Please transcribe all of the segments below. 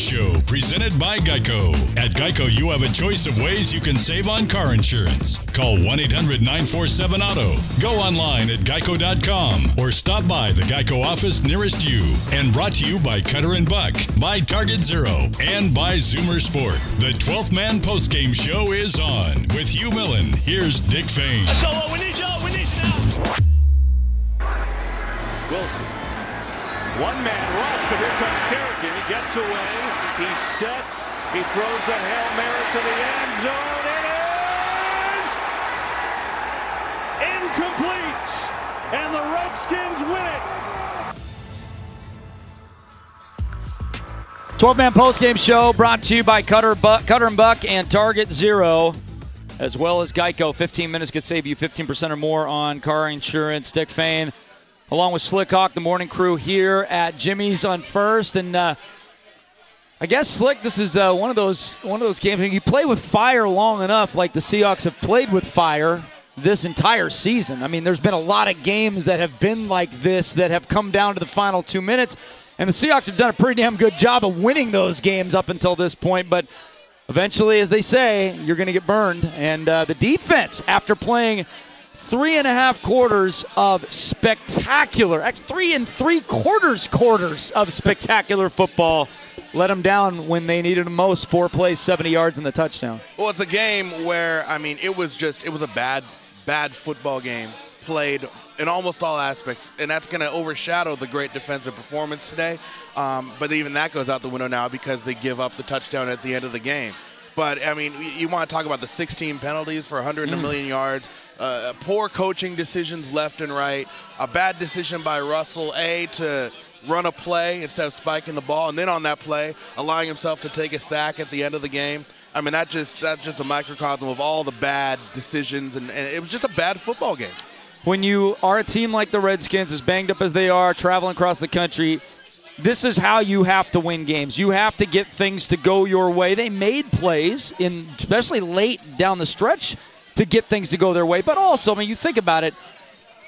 Show presented by Geico. At Geico, you have a choice of ways you can save on car insurance. Call 1 800 947 Auto. Go online at geico.com or stop by the Geico office nearest you. And brought to you by Cutter and Buck, by Target Zero, and by Zoomer Sport. The 12th Man Postgame Show is on. With Hugh Millen, here's Dick Fain. Let's go. We need you. We need you now. Wilson. One man rush, but here comes Kerrigan. He gets away. He sets. He throws a Hail Mary to the end zone. It is incomplete. And the Redskins win it. 12 man postgame show brought to you by Cutter, Buck, Cutter and Buck and Target Zero, as well as Geico. 15 minutes could save you 15% or more on car insurance. Dick Fain, along with Slick Hawk, the morning crew here at Jimmy's on First. And uh, I guess Slick, this is uh, one of those one of those games. You play with fire long enough, like the Seahawks have played with fire this entire season. I mean, there's been a lot of games that have been like this that have come down to the final two minutes. And the Seahawks have done a pretty damn good job of winning those games up until this point. But eventually, as they say, you're going to get burned. And uh, the defense, after playing three and a half quarters of spectacular, three and three quarters quarters of spectacular football, let them down when they needed them most. Four plays, 70 yards, and the touchdown. Well, it's a game where I mean, it was just it was a bad, bad football game played in almost all aspects, and that's going to overshadow the great defensive performance today. Um, but even that goes out the window now because they give up the touchdown at the end of the game. But I mean, you want to talk about the 16 penalties for 100 and a million yards, uh, poor coaching decisions left and right, a bad decision by Russell A to run a play instead of spiking the ball, and then on that play, allowing himself to take a sack at the end of the game. I mean, that just that's just a microcosm of all the bad decisions, and, and it was just a bad football game. when you are a team like the Redskins, as banged up as they are, traveling across the country, this is how you have to win games. You have to get things to go your way. They made plays, in especially late down the stretch, to get things to go their way. But also, I mean, you think about it,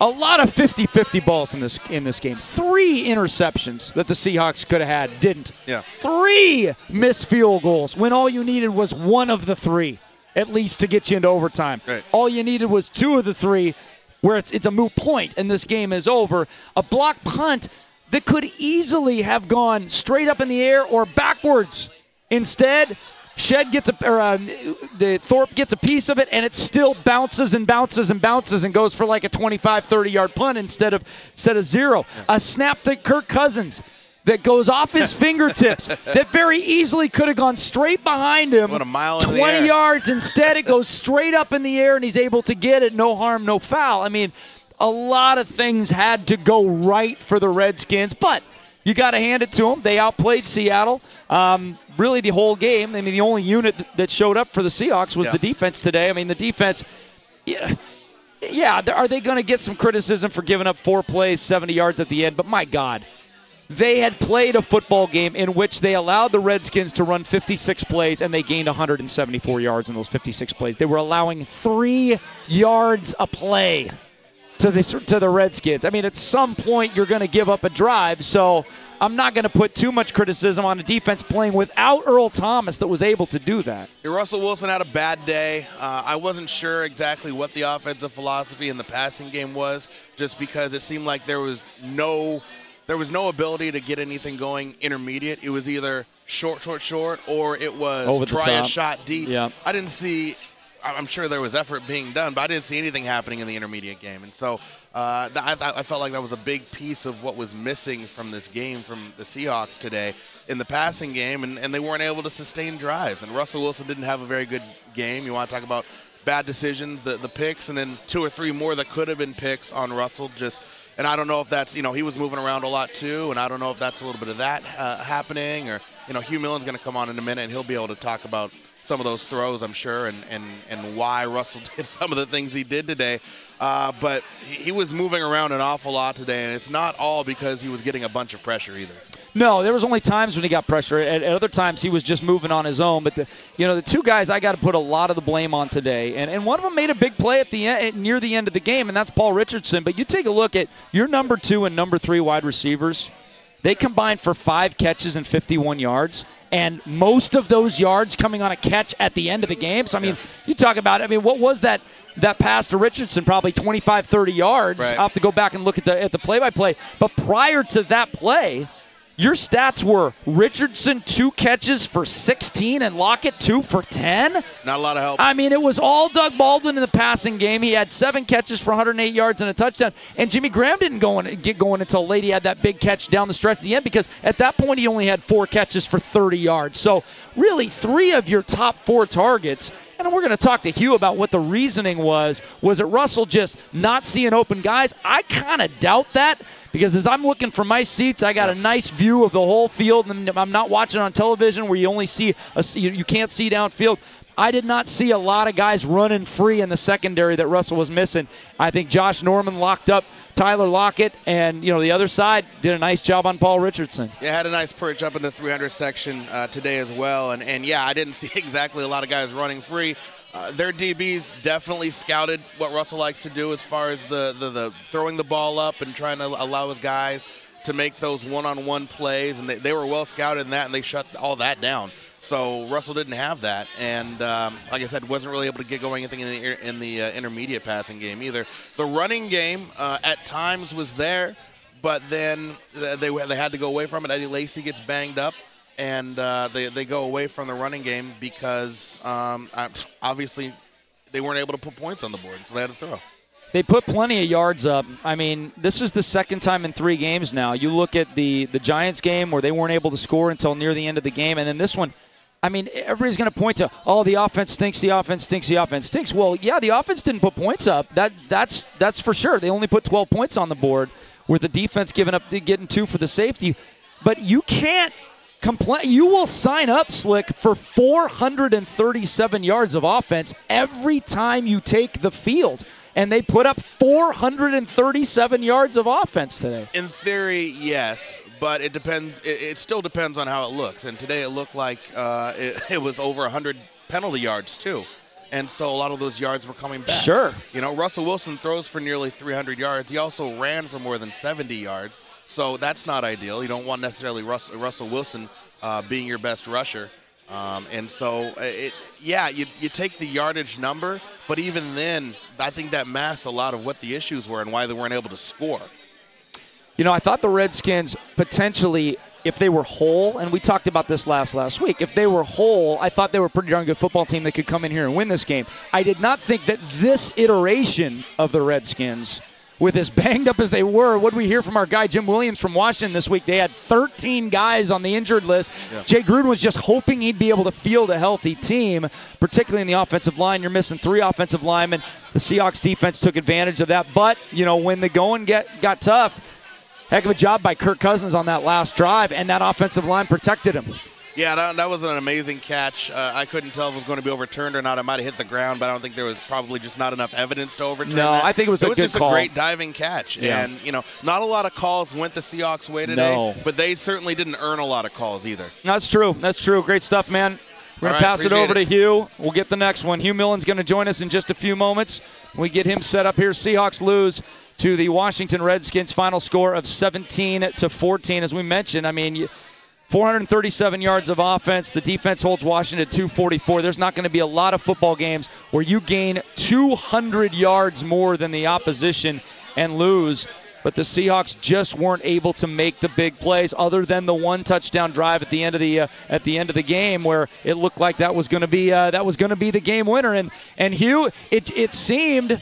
a lot of 50-50 balls in this in this game. Three interceptions that the Seahawks could have had, didn't. Yeah. Three missed field goals when all you needed was one of the three, at least to get you into overtime. Right. All you needed was two of the three, where it's it's a moot point and this game is over. A block punt that could easily have gone straight up in the air or backwards. Instead, Shed gets a or uh, the Thorpe gets a piece of it and it still bounces and bounces and bounces and goes for like a 25 30 yard punt instead of instead of zero. A snap to Kirk Cousins that goes off his fingertips that very easily could have gone straight behind him Went a mile 20 air. yards instead it goes straight up in the air and he's able to get it no harm no foul. I mean, a lot of things had to go right for the Redskins, but you got to hand it to them. They outplayed Seattle. Um, really, the whole game. I mean, the only unit that showed up for the Seahawks was Yeah. the defense today. I mean, the defense. Yeah, yeah. Are they going to get some criticism for giving up four plays, 70 yards at the end? But my God, they had played a football game in which they allowed the Redskins to run 56 plays and they gained 174 yards in those 56 plays. They were allowing three yards a play to the to the Redskins. I mean, at some point you're going to give up a drive, so I'm not going to put too much criticism on a defense playing without Earl Thomas that was able to do that. Russell Wilson had a bad day. Uh, I wasn't sure exactly what the offensive philosophy in the passing game was, just because it seemed like there was no there was no ability to get anything going intermediate. It was either short, short, short, or it was Over try a shot deep. Yeah. I didn't see. I'm sure there was effort being done, but I didn't see anything happening in the intermediate game, and so uh, I, I felt like that was a big piece of what was missing from this game from the Seahawks today in the passing game, and, and they weren't able to sustain drives. And Russell Wilson didn't have a very good game. You want to talk about bad decisions, the the picks, and then two or three more that could have been picks on Russell. Just and I don't know if that's you know he was moving around a lot too, and I don't know if that's a little bit of that uh, happening or you know Hugh Millen's going to come on in a minute and he'll be able to talk about some of those throws, I'm sure, and and and why Russell did some of the things he did today. Uh, but he was moving around an awful lot today, and it's not all because he was getting a bunch of pressure either. No, there was only times when he got pressure. At, at other times, he was just moving on his own. But the, you know, the two guys I got to put a lot of the blame on today, and, and one of them made a big play at the near the end of the game, and that's Paul Richardson. But you take a look at your number two and number three wide receivers. They combined for five catches and 51 yards, and most of those yards coming on a catch at the end of the game. So I mean, you talk about. I mean, what was that? That pass to Richardson, probably 25, 30 yards. Right. I'll have to go back and look at the at the play-by-play. But prior to that play, your stats were Richardson two catches for 16 and Lockett two for 10. Not a lot of help. I mean, it was all Doug Baldwin in the passing game. He had seven catches for 108 yards and a touchdown. And Jimmy Graham didn't go in, get going until late. He had that big catch down the stretch at the end because at that point he only had four catches for 30 yards. So really, three of your top four targets. And we're going to talk to Hugh about what the reasoning was. Was it Russell just not seeing open guys? I kind of doubt that because as I'm looking for my seats, I got a nice view of the whole field, and I'm not watching on television where you only see a, you can't see downfield. I did not see a lot of guys running free in the secondary that Russell was missing. I think Josh Norman locked up Tyler Lockett, and you know the other side did a nice job on Paul Richardson. Yeah, had a nice perch up in the 300 section uh, today as well, and and yeah, I didn't see exactly a lot of guys running free. Uh, their DBs definitely scouted what Russell likes to do as far as the, the, the throwing the ball up and trying to allow his guys to make those one-on-one plays, and they, they were well scouted in that, and they shut all that down. So Russell didn't have that, and um, like I said, wasn't really able to get going anything in the in the uh, intermediate passing game either. The running game uh, at times was there, but then they they had to go away from it. Eddie Lacy gets banged up, and uh, they they go away from the running game because um, obviously they weren't able to put points on the board, so they had to throw. They put plenty of yards up. I mean, this is the second time in three games now. You look at the the Giants game where they weren't able to score until near the end of the game, and then this one. I mean, everybody's going to point to, oh, the offense stinks, the offense stinks, the offense stinks. Well, yeah, the offense didn't put points up. That that's that's for sure. They only put 12 points on the board, with the defense giving up getting two for the safety. But you can't complain. You will sign up, Slick, for 437 yards of offense every time you take the field. And they put up 437 yards of offense today. In theory, yes, but it depends. It, it still depends on how it looks. And today it looked like uh, it, it was over 100 penalty yards too. And so a lot of those yards were coming back. Sure. You know, Russell Wilson throws for nearly 300 yards. He also ran for more than 70 yards. So that's not ideal. You don't want necessarily Russell, Russell Wilson uh, being your best rusher. Um, and so, it, yeah, you, you take the yardage number, but even then, I think that masks a lot of what the issues were and why they weren't able to score. You know, I thought the Redskins potentially, if they were whole, and we talked about this last last week, if they were whole, I thought they were a pretty darn good football team that could come in here and win this game. I did not think that this iteration of the Redskins, with as banged up as they were, what did we hear from our guy Jim Williams from Washington this week? They had 13 guys on the injured list. Yeah. Jay Gruden was just hoping he'd be able to field a healthy team, particularly in the offensive line. You're missing three offensive linemen. The Seahawks defense took advantage of that, but you know when the going get got tough. Heck of a job by Kirk Cousins on that last drive, and that offensive line protected him. Yeah, that, that was an amazing catch. Uh, I couldn't tell if it was going to be overturned or not. It might have hit the ground, but I don't think there was probably just not enough evidence to overturn No, that. I think it was a good call. it a was good just call. a great diving catch. Yeah. And, you know, not a lot of calls went the Seahawks' way today, No. but they certainly didn't earn a lot of calls either. That's true. That's true. Great stuff, man. We're gonna right, pass it over it. to Hugh. We'll get the next one. Hugh Millen's going to join us in just a few moments. We get him set up here. Seahawks lose to the Washington Redskins. Final score of 17 to 14. As we mentioned, I mean, 437 yards of offense. The defense holds Washington at 244. There's not going to be a lot of football games where you gain 200 yards more than the opposition and lose. But the Seahawks just weren't able to make the big plays, other than the one touchdown drive at the end of the uh, at the end of the game, where it looked like that was going to be uh, that was going to be the game winner. And and Hugh, it it seemed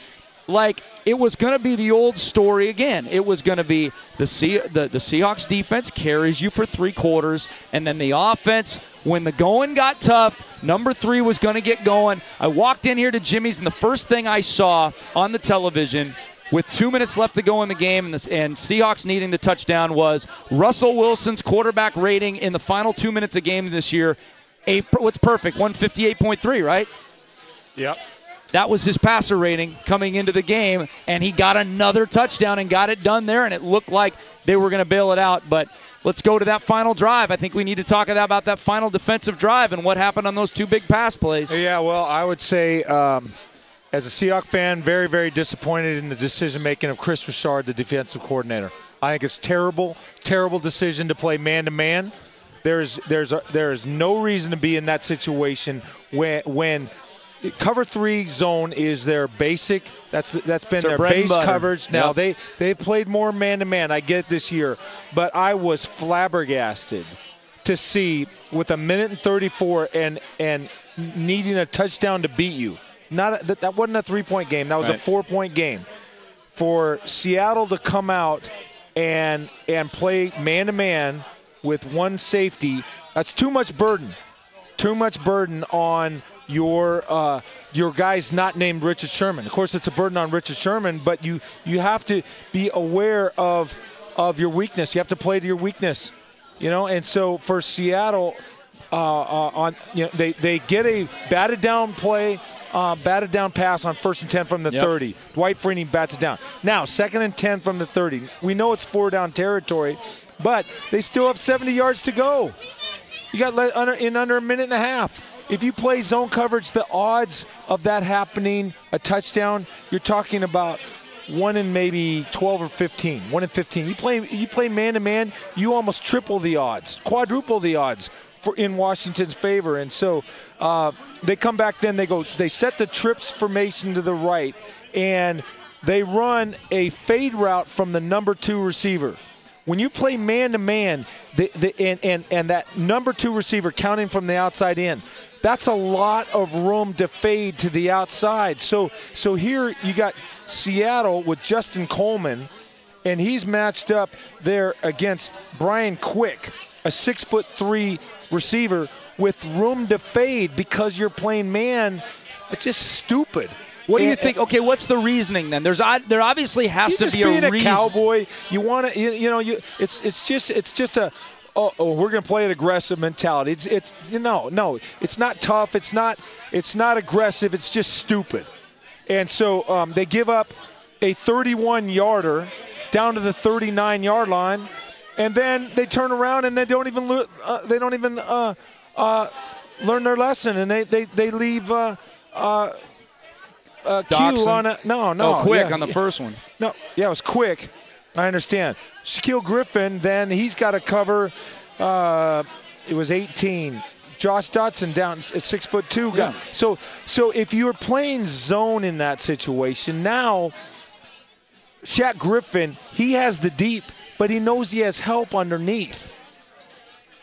like it was going to be the old story again. It was going to be the, C- the the Seahawks defense carries you for three quarters, and then the offense, when the going got tough, number three was going to get going. I walked in here to Jimmy's, and the first thing I saw on the television. With two minutes left to go in the game and, this, and Seahawks needing the touchdown was Russell Wilson's quarterback rating in the final two minutes of game this year. A, what's perfect? 158.3, right? Yep. That was his passer rating coming into the game, and he got another touchdown and got it done there, and it looked like they were going to bail it out. But let's go to that final drive. I think we need to talk about that final defensive drive and what happened on those two big pass plays. Yeah, well, I would say, um, as a Seahawks fan, very, very disappointed in the decision making of Kris Richard, the defensive coordinator. I think it's terrible, terrible decision to play man to man. There's, there's, a, there is no reason to be in that situation when, when cover three zone is their basic. That's that's been their their base coverage. Now Yep. they they played more man to man. I get it this year, but I was flabbergasted to see with a minute and 34 and and needing a touchdown to beat you. Not a, that, that wasn't a three point game. That was a four point game. For Seattle to come out and and play man to man with one safety, that's too much burden too much burden on your uh, your guys not named Richard Sherman. Of course, it's a burden on Richard Sherman, but you you have to be aware of of your weakness. You have to play to your weakness, you know. And so for Seattle, uh, uh, on you know they they get a batted down play. Uh, batted down pass on first and 10 from the Yep. 30. Dwight Freeney bats it down. Now, second and 10 from the 30. We know it's four down territory, but they still have 70 yards to go. You got under, in under a minute and a half. If you play zone coverage, the odds of that happening, a touchdown, you're talking about one in maybe 12 or 15. One in 15. You play you play man to man, you almost triple the odds, quadruple the odds for in Washington's favor. And so uh, they come back. Then they go. They set the trips formation to the right, and they run a fade route from the number two receiver when you play man to man, the, the and, and and that number two receiver counting from the outside in, that's a lot of room to fade to the outside. So so here you got Seattle with Justin Coleman, and he's matched up there against Brian Quick, a six foot three receiver with room to fade because you're playing man. It's just stupid. What do you think? Okay, what's the reasoning then? There's uh, there obviously has He's to just be being a a, reason. cowboy. You want to, you, you know, you it's it's just it's just a. Oh, oh, we're going to play an aggressive mentality. It's it's you know no, it's not tough. It's not it's not aggressive. It's just stupid. And so um, they give up a 31 yarder down to the 39 yard line, and then they turn around and they don't even lo- uh, they don't even uh, uh, learn their lesson, and they they they leave. Uh, uh, uh, Q on a no no oh, quick yeah, on the yeah. first one. No, yeah, it was quick. I understand. Shaquille Griffin, then he's got to cover. Uh, it was 18. Josh Doctson down six foot two guy. Yeah. So, so if you're playing zone in that situation, now Shaq Griffin, he has the deep, but he knows he has help underneath.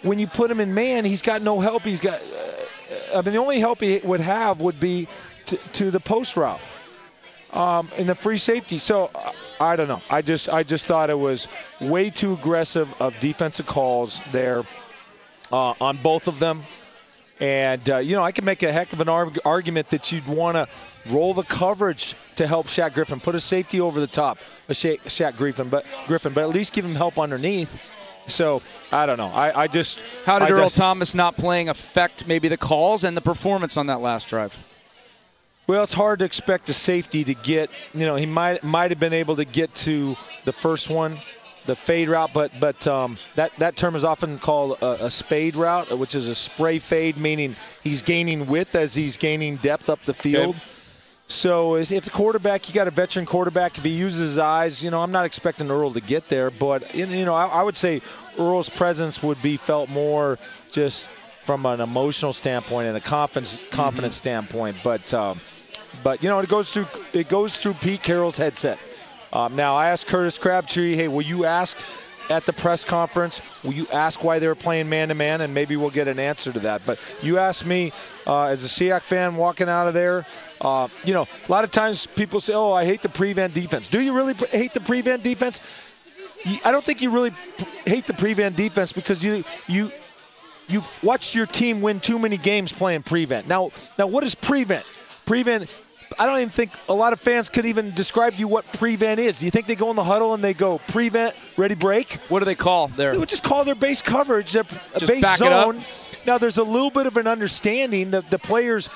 When you put him in man, he's got no help. He's got. Uh, I mean, the only help he would have would be to, to the post route um, in the free safety. So uh, I don't know. I just I just thought it was way too aggressive of defensive calls there uh, on both of them. And uh, you know, I can make a heck of an arg- argument that you'd want to roll the coverage to help Shaq Griffin, put a safety over the top of Sha- Shaq Griffin, but Griffin, but at least give him help underneath. So I don't know. I, I just How did I Earl just- Thomas not playing affect maybe the calls and the performance on that last drive? Well, it's hard to expect a safety to get. You know, he might might have been able to get to the first one, the fade route, but but um, that that term is often called a, a spade route, which is a spray fade, meaning he's gaining width as he's gaining depth up the field. So if the quarterback, you got a veteran quarterback, if he uses his eyes, you know, I'm not expecting Earl to get there, but you know, I, I would say Earl's presence would be felt more just from an emotional standpoint and a confidence confidence standpoint. But um, but you know, it goes through it goes through Pete Carroll's headset. Um, now I asked Curtis Crabtree, hey, will you ask at the press conference, will you ask why they were playing man to man, and maybe we'll get an answer to that. But you asked me, uh, as a Seahawks fan walking out of there, uh, you know, a lot of times people say, "Oh, I hate the prevent defense." Do you really hate the prevent defense? I don't think you really hate the prevent defense because you you you've watched your team win too many games playing prevent. Now, now what is prevent? Prevent. I don't even think a lot of fans could even describe to you what prevent is. Do you think they go in the huddle and they go prevent, ready, break? What do they call there? They would just call their base coverage, their Just base zone. Now, there's a little bit of an understanding that the players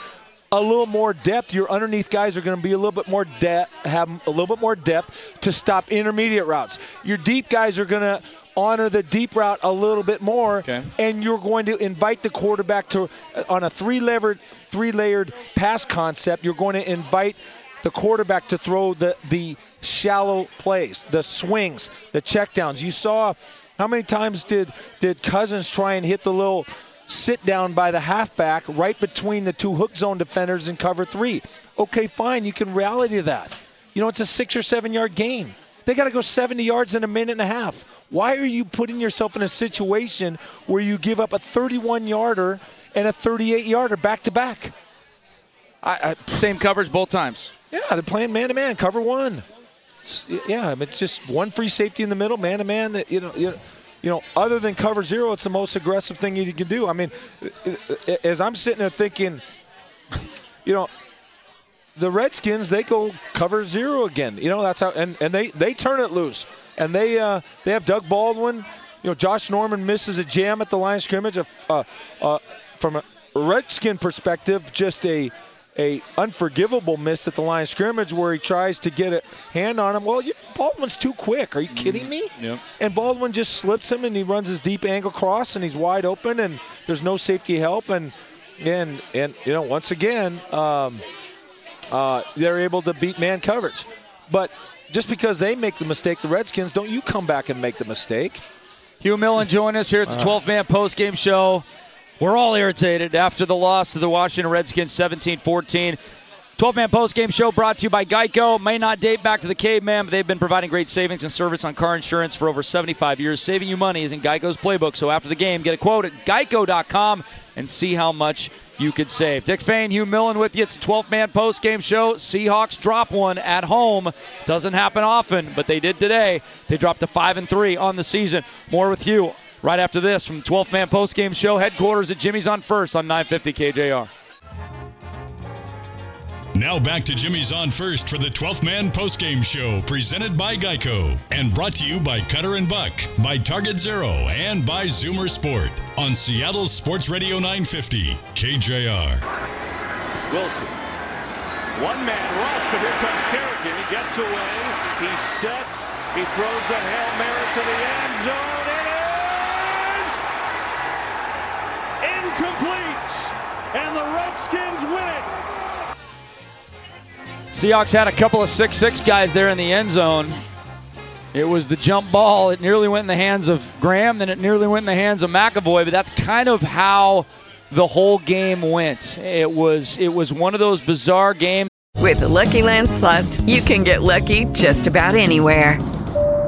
a little more depth. Your underneath guys are going to be a little bit more depth, have a little bit more depth to stop intermediate routes. Your deep guys are going to honor the deep route a little bit more, Okay. and you're going to invite the quarterback to uh, on a three-layered three-layered pass concept. You're going to invite the quarterback to throw the the shallow plays, the swings, the checkdowns. You saw how many times did did Cousins try and hit the little sit down by the halfback right between the two hook zone defenders in cover three? Okay, fine, you can reality that. You know, it's a six or seven yard game. They got to go 70 yards in a minute and a half. Why are you putting yourself in a situation where you give up a 31 yarder and a 38 yarder back to back? I, I, Same coverage both times. yeah, they're playing man to man, cover one. It's- Yeah, I mean, it's just one free safety in the middle, man to man. You know, you know, you know, other than cover zero, it's the most aggressive thing you can do. I mean, as I'm sitting there thinking, you know, the Redskins they go cover zero again. You know, that's how, and, and they they turn it loose, and they uh, they have Doug Baldwin. You know, Josh Norman misses a jam at the line of scrimmage. Uh, uh, from a Redskin perspective, just a a unforgivable miss at the line of scrimmage where he tries to get a hand on him. Well, you, Baldwin's too quick. Are you kidding me? Yep. And Baldwin just slips him, and he runs his deep angle cross, and he's wide open, and there's no safety help, and and and you know, once again, um, uh, they're able to beat man coverage. But just because they make the mistake, the Redskins, don't you come back and make the mistake? Hugh Millen join us here. It's a Uh-huh. 12 man post game show. We're all irritated after the loss to the Washington Redskins 17 14. 12 man post game show brought to you by Geico. May not date back to the caveman, but they've been providing great savings and service on car insurance for over 75 years. Saving you money is in Geico's playbook. So after the game, get a quote at geico.com and see how much you could save. Dick Fain, Hugh Millen with you. It's a 12 man post game show. Seahawks drop one at home. Doesn't happen often, but they did today. They dropped to 5 and 3 on the season. More with you right after this from 12 man post game show headquarters at Jimmy's on First on 950 KJR. Now back to Jimmy's on first for the 12th Man postgame show presented by Geico and brought to you by Cutter and Buck, by Target Zero, and by Zoomer Sport on Seattle Sports Radio 950 KJR. Wilson. One man rush, but here comes Kerrigan. He gets away. He sets. He throws a Hail Mary to the end zone. It is incomplete. And the Redskins win it. Seahawks had a couple of 6 6 guys there in the end zone. It was the jump ball. It nearly went in the hands of Graham, then it nearly went in the hands of McEvoy, but that's kind of how the whole game went. It was it was one of those bizarre games. With the Lucky Land slots, you can get lucky just about anywhere.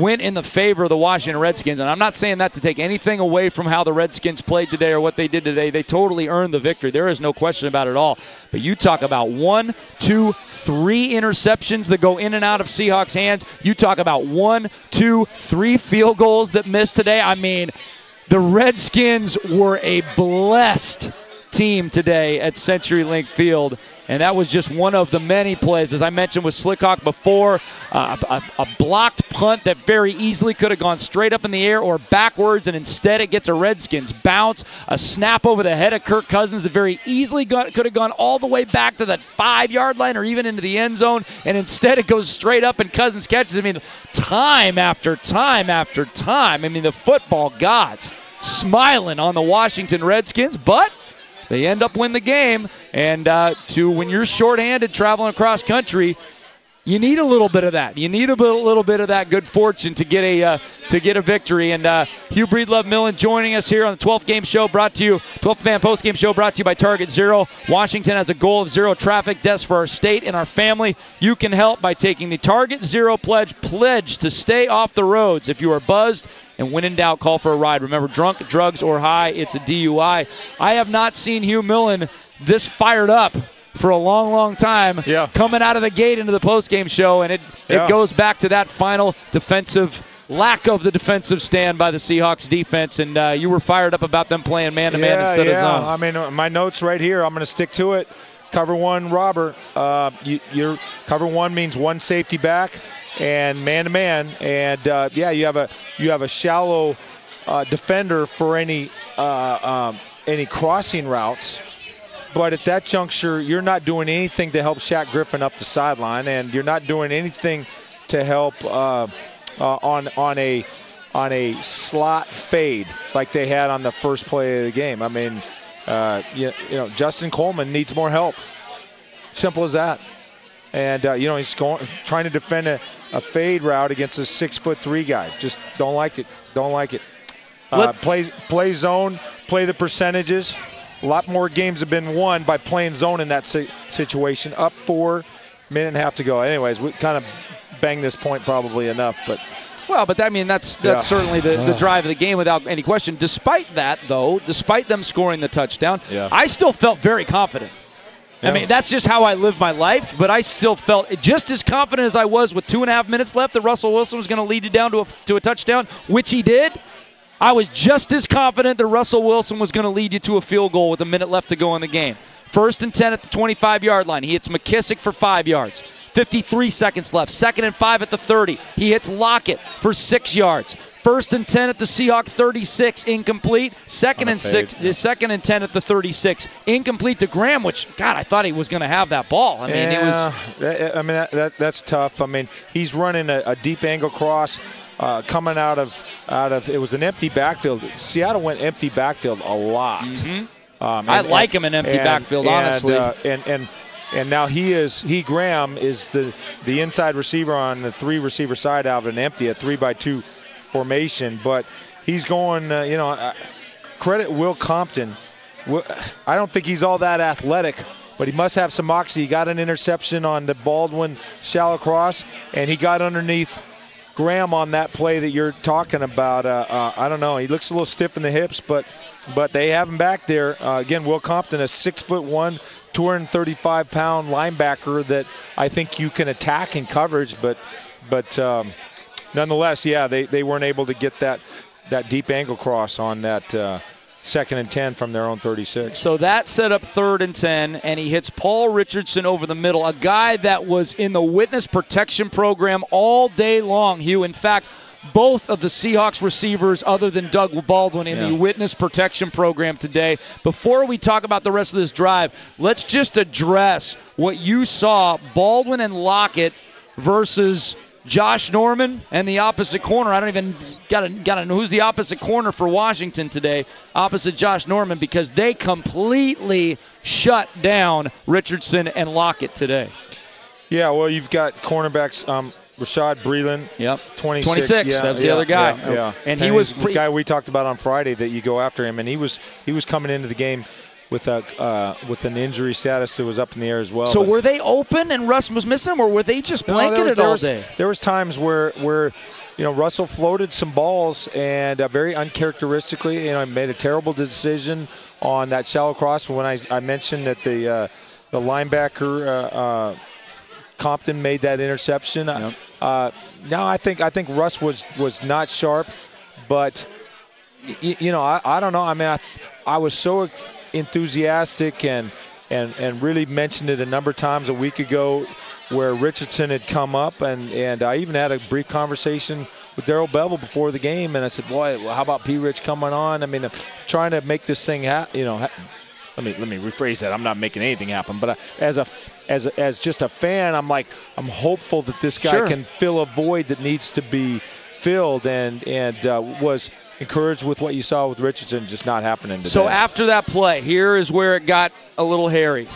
went in the favor of the Washington Redskins and I'm not saying that to take anything away from how the Redskins played today or what they did today. They totally earned the victory. There is no question about it all. But you talk about one two three interceptions that go in and out of Seahawks hands. You talk about one two three field goals that missed today. I mean the Redskins were a blessed team today at CenturyLink Field, And that was just one of the many plays. As I mentioned with Slickhawk before, uh, a, a blocked punt that very easily could have gone straight up in the air or backwards, and instead it gets a Redskins bounce. A snap over the head of Kirk Cousins that very easily got, could have gone all the way back to the five yard line or even into the end zone, and instead it goes straight up and Cousins catches. I mean, time after time after time. I mean, the football gods smiling on the Washington Redskins, but they end up win the game. And uh, to when you're shorthanded traveling across country, you need a little bit of that. You need a little, bit of that good fortune to get a uh, to get a victory. And uh, Hugh Breedlove Millen joining us here on the 12th game show, brought to you 12th man post game show, brought to you by Target Zero. Washington has a goal of zero traffic deaths for our state and our family. You can help by taking the Target Zero pledge. Pledge to stay off the roads. If you are buzzed and when in doubt, call for a ride. Remember, drunk, drugs, or high, it's a DUI. I have not seen Hugh Millen this fired up for a long, long time. Yeah. Coming out of the gate into the postgame show, and it, Yeah. it goes back to that final defensive lack of the defensive stand by the Seahawks defense, and uh, you were fired up about them playing man to man instead yeah. of zone. I mean, my notes right here. I'm going to stick to it. Cover one, Robert. Uh, you, you're cover one means one safety back and man to man, and uh, yeah, you have a you have a shallow uh, defender for any uh, um, any crossing routes. But at that juncture, you're not doing anything to help Shaq Griffin up the sideline, and you're not doing anything to help uh, uh, on on a on a slot fade like they had on the first play of the game. I mean, uh, you, you know, Justin Coleman needs more help. Simple as that. And uh, you know, he's going trying to defend a, a fade route against a six foot three guy. Just don't like it. Don't like it. Uh, play play zone. Play the percentages. A lot more games have been won by playing zone in that si- situation. Up four, minute and a half to go. Anyways, we kind of banged this point probably enough, but Well, but I mean that's that's Yeah. certainly the, the drive of the game without any question. Despite that, though, despite them scoring the touchdown, Yeah. I still felt very confident. I mean, that's just how I live my life, but I still felt just as confident as I was with two and a half minutes left that Russell Wilson was going to lead you down to a, to a touchdown, which he did. I was just as confident that Russell Wilson was going to lead you to a field goal with a minute left to go in the game. First and 10 at the 25 yard line. He hits McKissic for five yards. 53 seconds left. Second and five at the 30. He hits Lockett for six yards. First and 10 at the Seahawk 36, incomplete. Second and fade, six, second and 10 at the 36, incomplete to Graham. Which God, I thought he was going to have that ball. I mean, it was. I mean, that, that, that's tough. I mean, he's running a, a deep angle cross. Uh, coming out of out of it was an empty backfield. Seattle went empty backfield a lot. Um, Mm-hmm. I like him in empty backfield, honestly. uh, and and and now he is he Graham is the the inside receiver on the three receiver side out of an empty a three by two formation. But he's going. Uh, you know, uh, credit Will Compton. I don't think he's all that athletic, but he must have some moxie. He got an interception on the Baldwin shallow cross, and he got underneath Graham on that play that you're talking about. Uh, uh, I don't know. He looks a little stiff in the hips, but but they have him back there. Uh, again, Will Compton, a six foot one, 235 pound linebacker that I think you can attack in coverage, but but um, nonetheless, yeah, they, they weren't able to get that that deep angle cross on that uh, second and ten from their own 36. So that set up third and 10, and he hits Paul Richardson over the middle, a guy that was in the witness protection program all day long, Hugh. In fact, both of the Seahawks receivers, other than Doug Baldwin, in the witness protection program today. Before we talk about the rest of this drive, let's just address what you saw Baldwin and Lockett versus Josh Norman and the opposite corner. I don't even got to got to know who's the opposite corner for Washington today, opposite Josh Norman, because they completely shut down Richardson and Lockett today. Yeah, well, you've got cornerbacks. Um, Rashad Breeland. Yep. 26. 26, Yeah, that was the other guy. Yeah, yeah. And he was pre- the guy we talked about on Friday that you go after him, and he was he was coming into the game with a uh, with an injury status that was up in the air as well. So but- were they open and Russ was missing them, or were they just No, blanketed there, all was, day? There was times where where you know Russell floated some balls and uh, very uncharacteristically, you know, made a terrible decision on that shallow cross. When I, I mentioned that the uh, the linebacker uh, uh, Compton made that interception. Uh, now I think I think Russ was was not sharp, but y- you know I, I don't know. I mean I, I was so enthusiastic and and and really mentioned it a number of times a week ago, where Richardson had come up, and and I even had a brief conversation with Darrell Bevell before the game, and I said, "Boy, how about P. Rich coming on? I mean, I'm trying to make this thing happen. You know, ha- let me let me rephrase that. I'm not making anything happen, but uh, as a as a, as just a fan, I'm like I'm hopeful that this guy Sure. can fill a void that needs to be filled, and and uh, was encouraged with what you saw with Richardson just not happening today. So after that play, here is where it got a little hairy.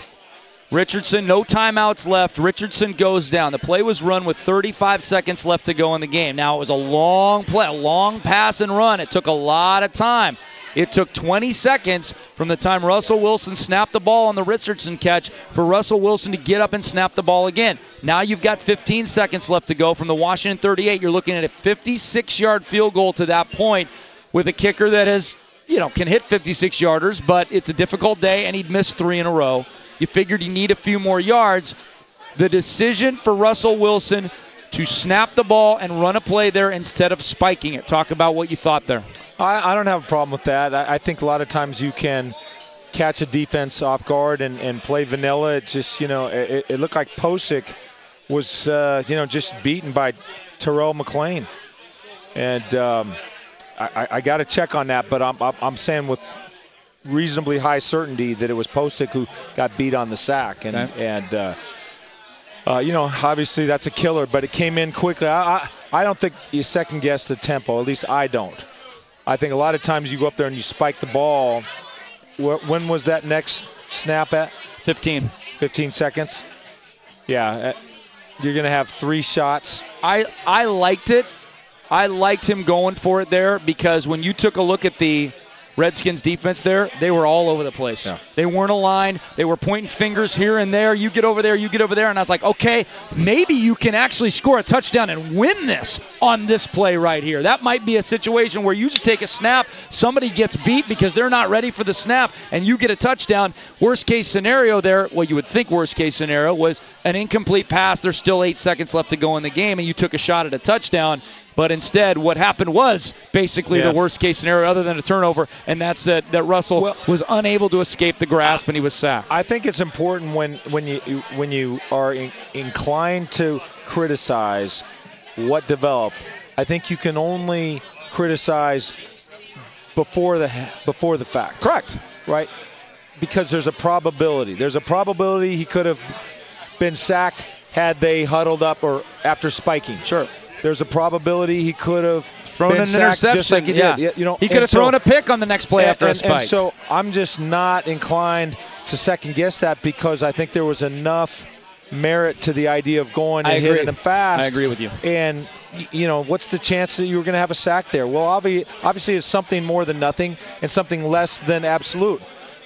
Richardson, no timeouts left. Richardson goes down. The play was run with 35 seconds left to go in the game. Now, it was a long play, a long pass and run. It took a lot of time. It took 20 seconds from the time Russell Wilson snapped the ball on the Richardson catch for Russell Wilson to get up and snap the ball again. Now you've got 15 seconds left to go from the Washington 38. You're looking at a 56 yard field goal to that point with a kicker that has you know, can hit 56 yarders, but it's a difficult day, and he'd missed three in a row. You figured you need a few more yards. The decision for Russell Wilson to snap the ball and run a play there instead of spiking it. Talk about what you thought there. I, I don't have a problem with that. I, I think a lot of times you can catch a defense off guard and, and play vanilla. It just, you know, it, it looked like Pocic was, uh, you know, just beaten by Terrell McClain. And um, I, I, got to check on that, but I'm, I'm, saying with reasonably high certainty that it was Pocic who got beat on the sack. And, and uh, uh, you know, obviously that's a killer, but it came in quickly. I, I, I don't think you second guess the tempo. At least I don't. I think a lot of times you go up there and you spike the ball. When was that next snap at? 15. 15 seconds. Yeah, uh, you're going to have three shots. I I liked it. I liked him going for it there because when you took a look at the Redskins defense there, they were all over the place. They weren't aligned. They were pointing fingers here and there. You get over there, you get over there. And I was like, okay, maybe you can actually score a touchdown and win this on this play right here. That might be a situation where you just take a snap, somebody gets beat because they're not ready for the snap, and you get a touchdown. Worst case scenario there, what you would think worst case scenario was an incomplete pass. There's still eight seconds left to go in the game, and you took a shot at a touchdown. But instead, what happened was basically Yeah. the worst case scenario, other than a turnover, and that's that, that Russell Well- was unable to escape the grasp and he was sacked. I think it's important when when you when you are in, inclined to criticize what developed. I think you can only criticize before the before the fact. Correct. Right? Because there's a probability. There's a probability he could have been sacked had they huddled up or after spiking. Sure. There's a probability he could have Thrown an interception. just like he yeah. did. You know, he could have so- thrown a pick on the next play and, after a and- spike. and so I'm just not inclined to second guess that because I think there was enough merit to the idea of going and hitting them fast. I agree with you. And you know, what's the chance that you were going to have a sack there? Well, obvi- obviously, it's something more than nothing and something less than absolute.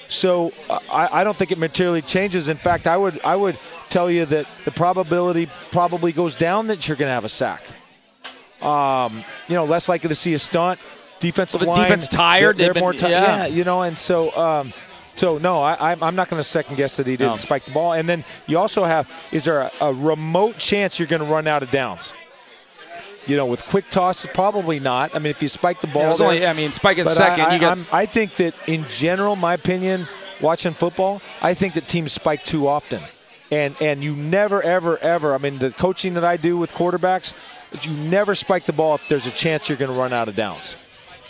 So I, I don't think it materially changes. In fact, I would I would tell you that the probability probably goes down that you're going to have a sack. Um, you know, less likely to see a stunt. Defensive Well, the line, defense tired, They're, they're more tired. yeah. Yeah, you know, and so um, so no, I, I'm- I'm not going to second guess that he didn't No. spike the ball. And then you also have is there a, a remote chance you're going to run out of downs? You know, with quick tosses, probably not. I mean, if you spike the ball, Yeah, there- only- I mean, spike it second, I, you got- I'm- I think that in general, my opinion, watching football, I think that teams spike too often, and and you never ever ever. I mean, the coaching that I do with quarterbacks, you never spike the ball if there's a chance you're going to run out of downs.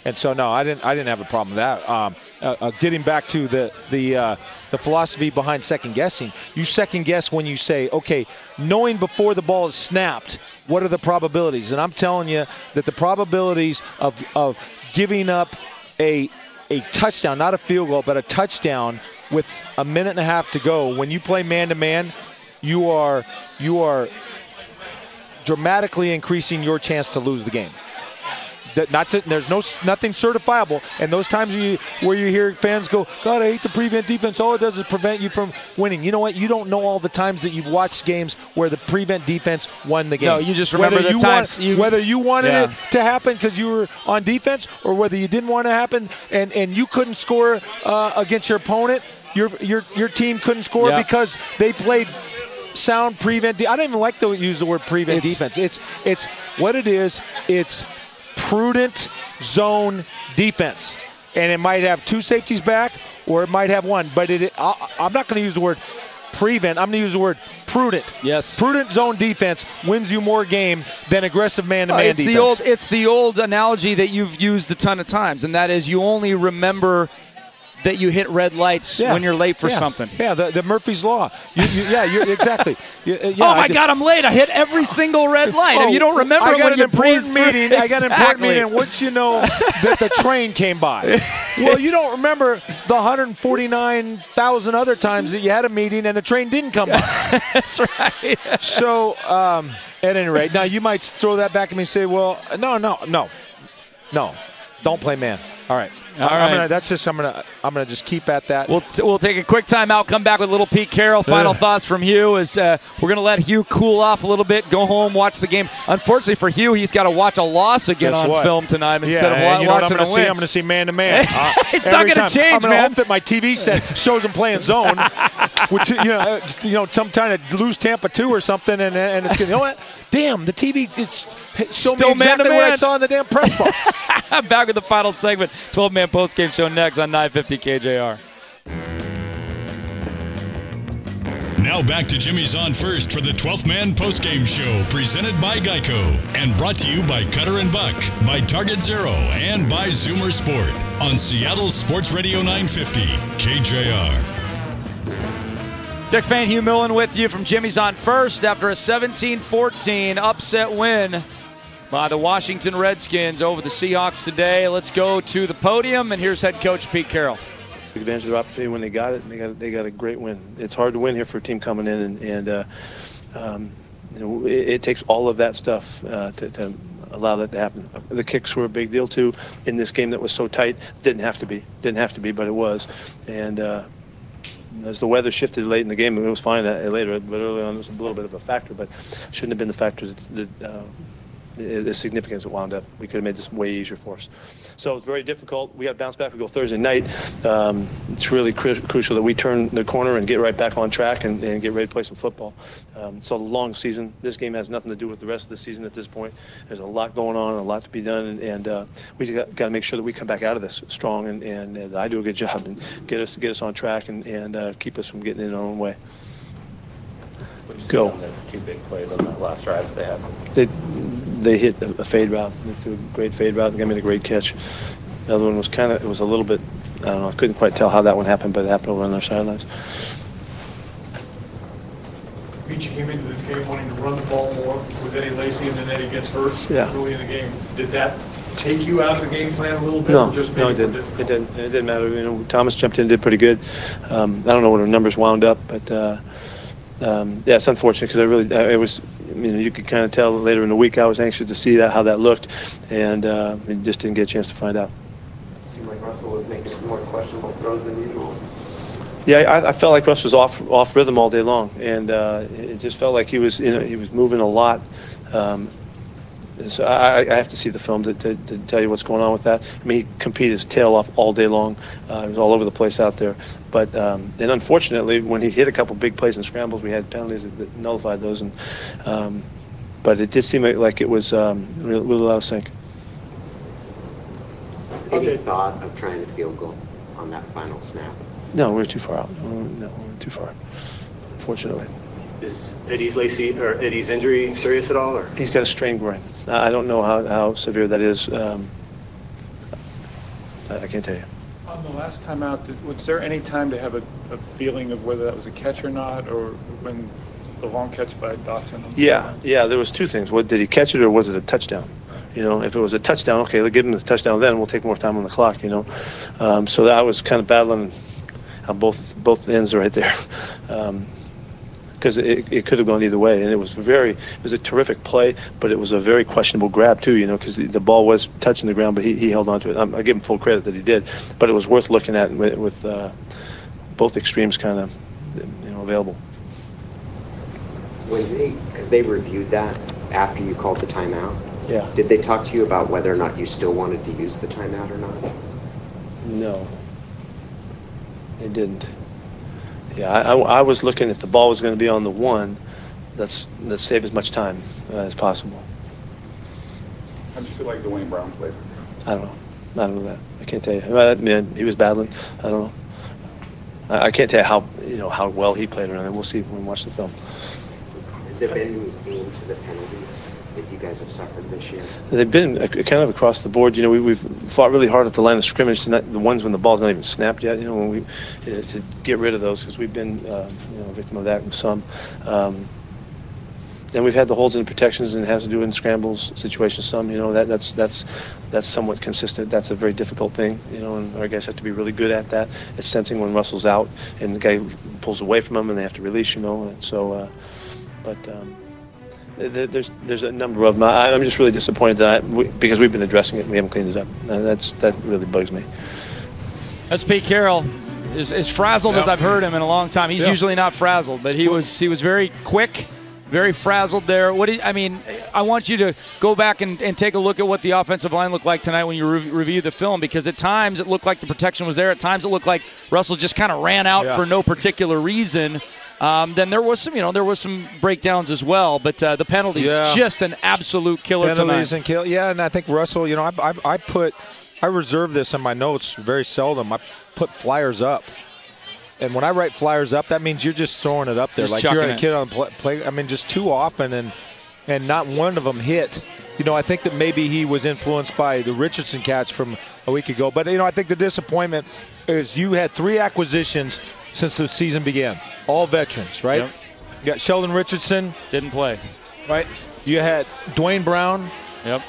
And so, no, I didn't. I didn't have a problem with that. Um, uh, uh, getting back to the the uh, the philosophy behind second guessing, you second guess when you say, okay, knowing before the ball is snapped, what are the probabilities? And I'm telling you that the probabilities of of giving up a a touchdown, not a field goal, but a touchdown with a minute and a half to go. When you play man to man, you are you are dramatically increasing your chance to lose the game. That not to, there's no nothing certifiable, and those times you, where you hear fans go, "God, I hate the prevent defense. All it does is prevent you from winning." You know what? You don't know all the times that you've watched games where the prevent defense won the game. No, you just remember whether the times want, you- whether you wanted Yeah. it to happen because you were on defense, or whether you didn't want it to happen and and you couldn't score uh, against your opponent. Your your your team couldn't score Yeah. because they played sound prevent. de- I don't even like to use the word prevent It's- defense. It's it's what it is. It's prudent zone defense, and it might have two safeties back, or it might have one. But it, I, I'm not going to use the word prevent. I'm going to use the word prudent. Yes. Prudent zone defense wins you more game than aggressive man-to-man Uh, it's defense. the old it's the old analogy that you've used a ton of times, and that is you only remember that you hit red lights Yeah. when you're late for Yeah. something. Yeah, the, the Murphy's Law. You, you, yeah, you're, exactly. You- uh, yeah, oh my God, I'm late. I hit every single red light. Oh, and you don't remember I got an important meeting. I got an important meeting. And once you know that the train came by, well, you don't remember the 149,000 other times that you had a meeting and the train didn't come by. That's right. so, um, at any rate, now you might throw that back at me and say, "Well, no, no, no, no, don't play man." All right, All I'm right. Gonna, that's just I'm gonna I'm gonna just keep at that. We'll, t- we'll take a quick timeout, come back with a little Pete Carroll. Final Ugh. thoughts from Hugh is uh, we're going to let Hugh cool off a little bit, go home, watch the game. Unfortunately for Hugh, he's got to watch a loss again Guess on what? film tonight yeah, instead of and wa- you know what watching I'm gonna a see? win. I'm going to see man to man. Uh, It's not gonna time. change, I'm gonna man. hope that my TV set shows them playing zone, with you know, uh, you know, some kind of lose Tampa two or something, and and it's you know what? Damn, the TV it's showing Still exactly what I man-to-man. saw in the damn press box. back with the final segment, 12-man post game show next on 950 KJR. Now back to Jimmy's on first for the 12th man postgame show presented by Geico and brought to you by Cutter and Buck, by Target Zero, and by Zoomer Sport on Seattle Sports Radio 950 KJR. Dick Fain, Hugh Millen with you from Jimmy's on first after a 17 14 upset win by the Washington Redskins over the Seahawks today. Let's go to the podium, and here's head coach Pete Carroll. took advantage of the opportunity when they got it. And they got they got a great win. It's hard to win here for a team coming in, and, and uh, um, you know it, it takes all of that stuff uh, to, to allow that to happen. The kicks were a big deal too in this game that was so tight. Didn't have to be. Didn't have to be, but it was. And uh, as the weather shifted late in the game, it was fine uh, later, but early on it was a little bit of a factor, but shouldn't have been the factor that. that uh, the significance it wound up. We could have made this way easier for us. So it's very difficult. We got to bounce back. We go Thursday night. Um, it's really cru- crucial that we turn the corner and get right back on track and, and get ready to play some football. Um, it's a long season. This game has nothing to do with the rest of the season at this point. There's a lot going on, a lot to be done, and, and uh, we got, got to make sure that we come back out of this strong and, and, uh, I do a good job and get us get us on track and, and uh, keep us from getting in our own way. Go. Two big plays on that last drive they had. They they hit a, a fade route. They threw a great fade route and got me a great catch. The other one was kind of it was a little bit I don't know. I couldn't quite tell how that one happened, but it happened over on their sidelines. Beachy came into this game wanting to run the ball more with Eddie Lacy, and then Eddie gets hurt Yeah. early in the game. Did that take you out of the game plan a little bit? No, or just no, made it didn't. difficult? It didn't. It didn't matter. You know, Thomas jumped in, and did pretty good. Um, I don't know what her numbers wound up, but uh, um, yeah, it's unfortunate because I really, I, it was, you know, you could kind of tell later in the week I was anxious to see that how that looked, and uh, just didn't get a chance to find out. seemed like Russell was making more questionable throws than usual. Yeah, I, I felt like Russ was off off rhythm all day long, and uh, it just felt like he was you know, he was moving a lot. Um, so I, I have to see the film to, to, to tell you what's going on with that. I mean, he competed his tail off all day long. Uh, he was all over the place out there. But um, and unfortunately, when he hit a couple big plays and scrambles, we had penalties that, that nullified those. And um, but it did seem like it was um, really, really out of sync. Any thought of trying to field goal on that final snap? No, we were too far out. No, we were too far. Unfortunately. Is Eddie's Lacy or Eddie's injury serious at all? Or He's got a strained groin. I I don't know how, how severe that is. Um, I I can't tell you. On the last time out, did- was there any time to have a, a feeling of whether that was a catch or not, or when the long catch by Doctson? Yeah, yeah. There was two things. What did he catch it, or was it a touchdown? You know, if it was a touchdown, okay, let's give him the touchdown. Then we'll take more time on the clock. You know, um, so that was kind of battling on both both ends right there. Um, because it, it could have gone either way, and it was very, it was a terrific play, but it was a very questionable grab too, you know, because the, the ball was touching the ground, but he, he held on to it. I'm, I give him full credit that he did, but it was worth looking at with, with uh, both extremes kind of, you know, available. When they, because they reviewed that after you called the timeout. Yeah. Did they talk to you about whether or not you still wanted to use the timeout or not? No, they didn't. Yeah, I, I, I was looking if the ball was going to be on the one, let's let's save as much time uh, as possible. How do you feel like Duane Brown played? I don't know. I don't know that. I can't tell you. I mean, he was battling. I don't know. I, I can't tell you how you know how well he played around it. We'll see when we watch the film. Has there been any theme to the penalties that you guys have suffered this year? They've been kind of across the board. You know, we, we've fought really hard at the line of scrimmage. Tonight, the ones when the ball's not even snapped yet. You know, when we to get rid of those because we've been uh, you know a victim of that in some. Um, and we've had the holds and protections, and it has to do in scrambles situations. Some, you know, that that's that's that's somewhat consistent. That's a very difficult thing, you know, and our guys have to be really good at that. It's sensing when Russell's out and the guy pulls away from him and they have to release, you know. And so, uh, but. Um, there's there's a number of them. I, I'm just really disappointed that I, we, because we've been addressing it and we haven't cleaned it up. Uh, that's that really bugs me. That's Pete Carroll. As, as frazzled as I've heard him in a long time, he's Yeah. usually not frazzled, but he was he was very quick, very frazzled there. What do you- I mean, I want you to go back and, and take a look at what the offensive line looked like tonight when you re- review the film, because at times it looked like the protection was there. At times it looked like Russell just kind of ran out Yeah. for no particular reason. Um, then there was some, you know, there was some breakdowns as well, but uh, the penalties Yeah. just an absolute killer penalties tonight. and kill. Yeah, and I think Russell. You know, I, I, I put, I reserve this in my notes very seldom. I put flyers up, and when I write flyers up, that means you're just throwing it up there, Just like you're a it. kid on the play, play. I mean, just too often, and and not one of them hit. You know, I think that maybe he was influenced by the Richardson catch from a week ago. But you know, I think the disappointment is you had three acquisitions since the season began, all veterans, right? Yep. You got Sheldon Richardson, Didn't play. right? You had Duane Brown Yep.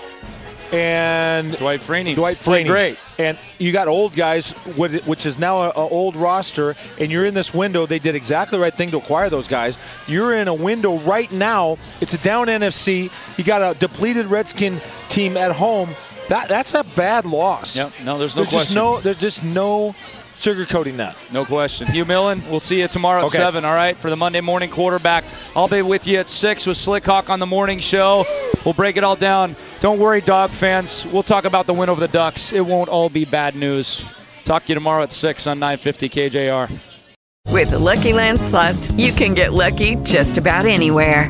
and Dwight Freeney. Dwight Freeney. great. And you got old guys, which is now an old roster, and you're in this window. They did exactly the right thing to acquire those guys. You're in a window right now. It's a down NFC. You got a depleted Redskin team at home. That that's a bad loss. Yep. No, there's no there's just question. no there's just no sugarcoating that. No question. Hugh Millen, we'll see you tomorrow at Okay. 7, all right, for the Monday morning quarterback. I'll be with you at 6 with Slick Hawk on the morning show. We'll break it all down. Don't worry, dog fans. We'll talk about the win over the Ducks. It won't all be bad news. Talk to you tomorrow at 6 on 950 KJR. With the Lucky Land slots, you can get lucky just about anywhere.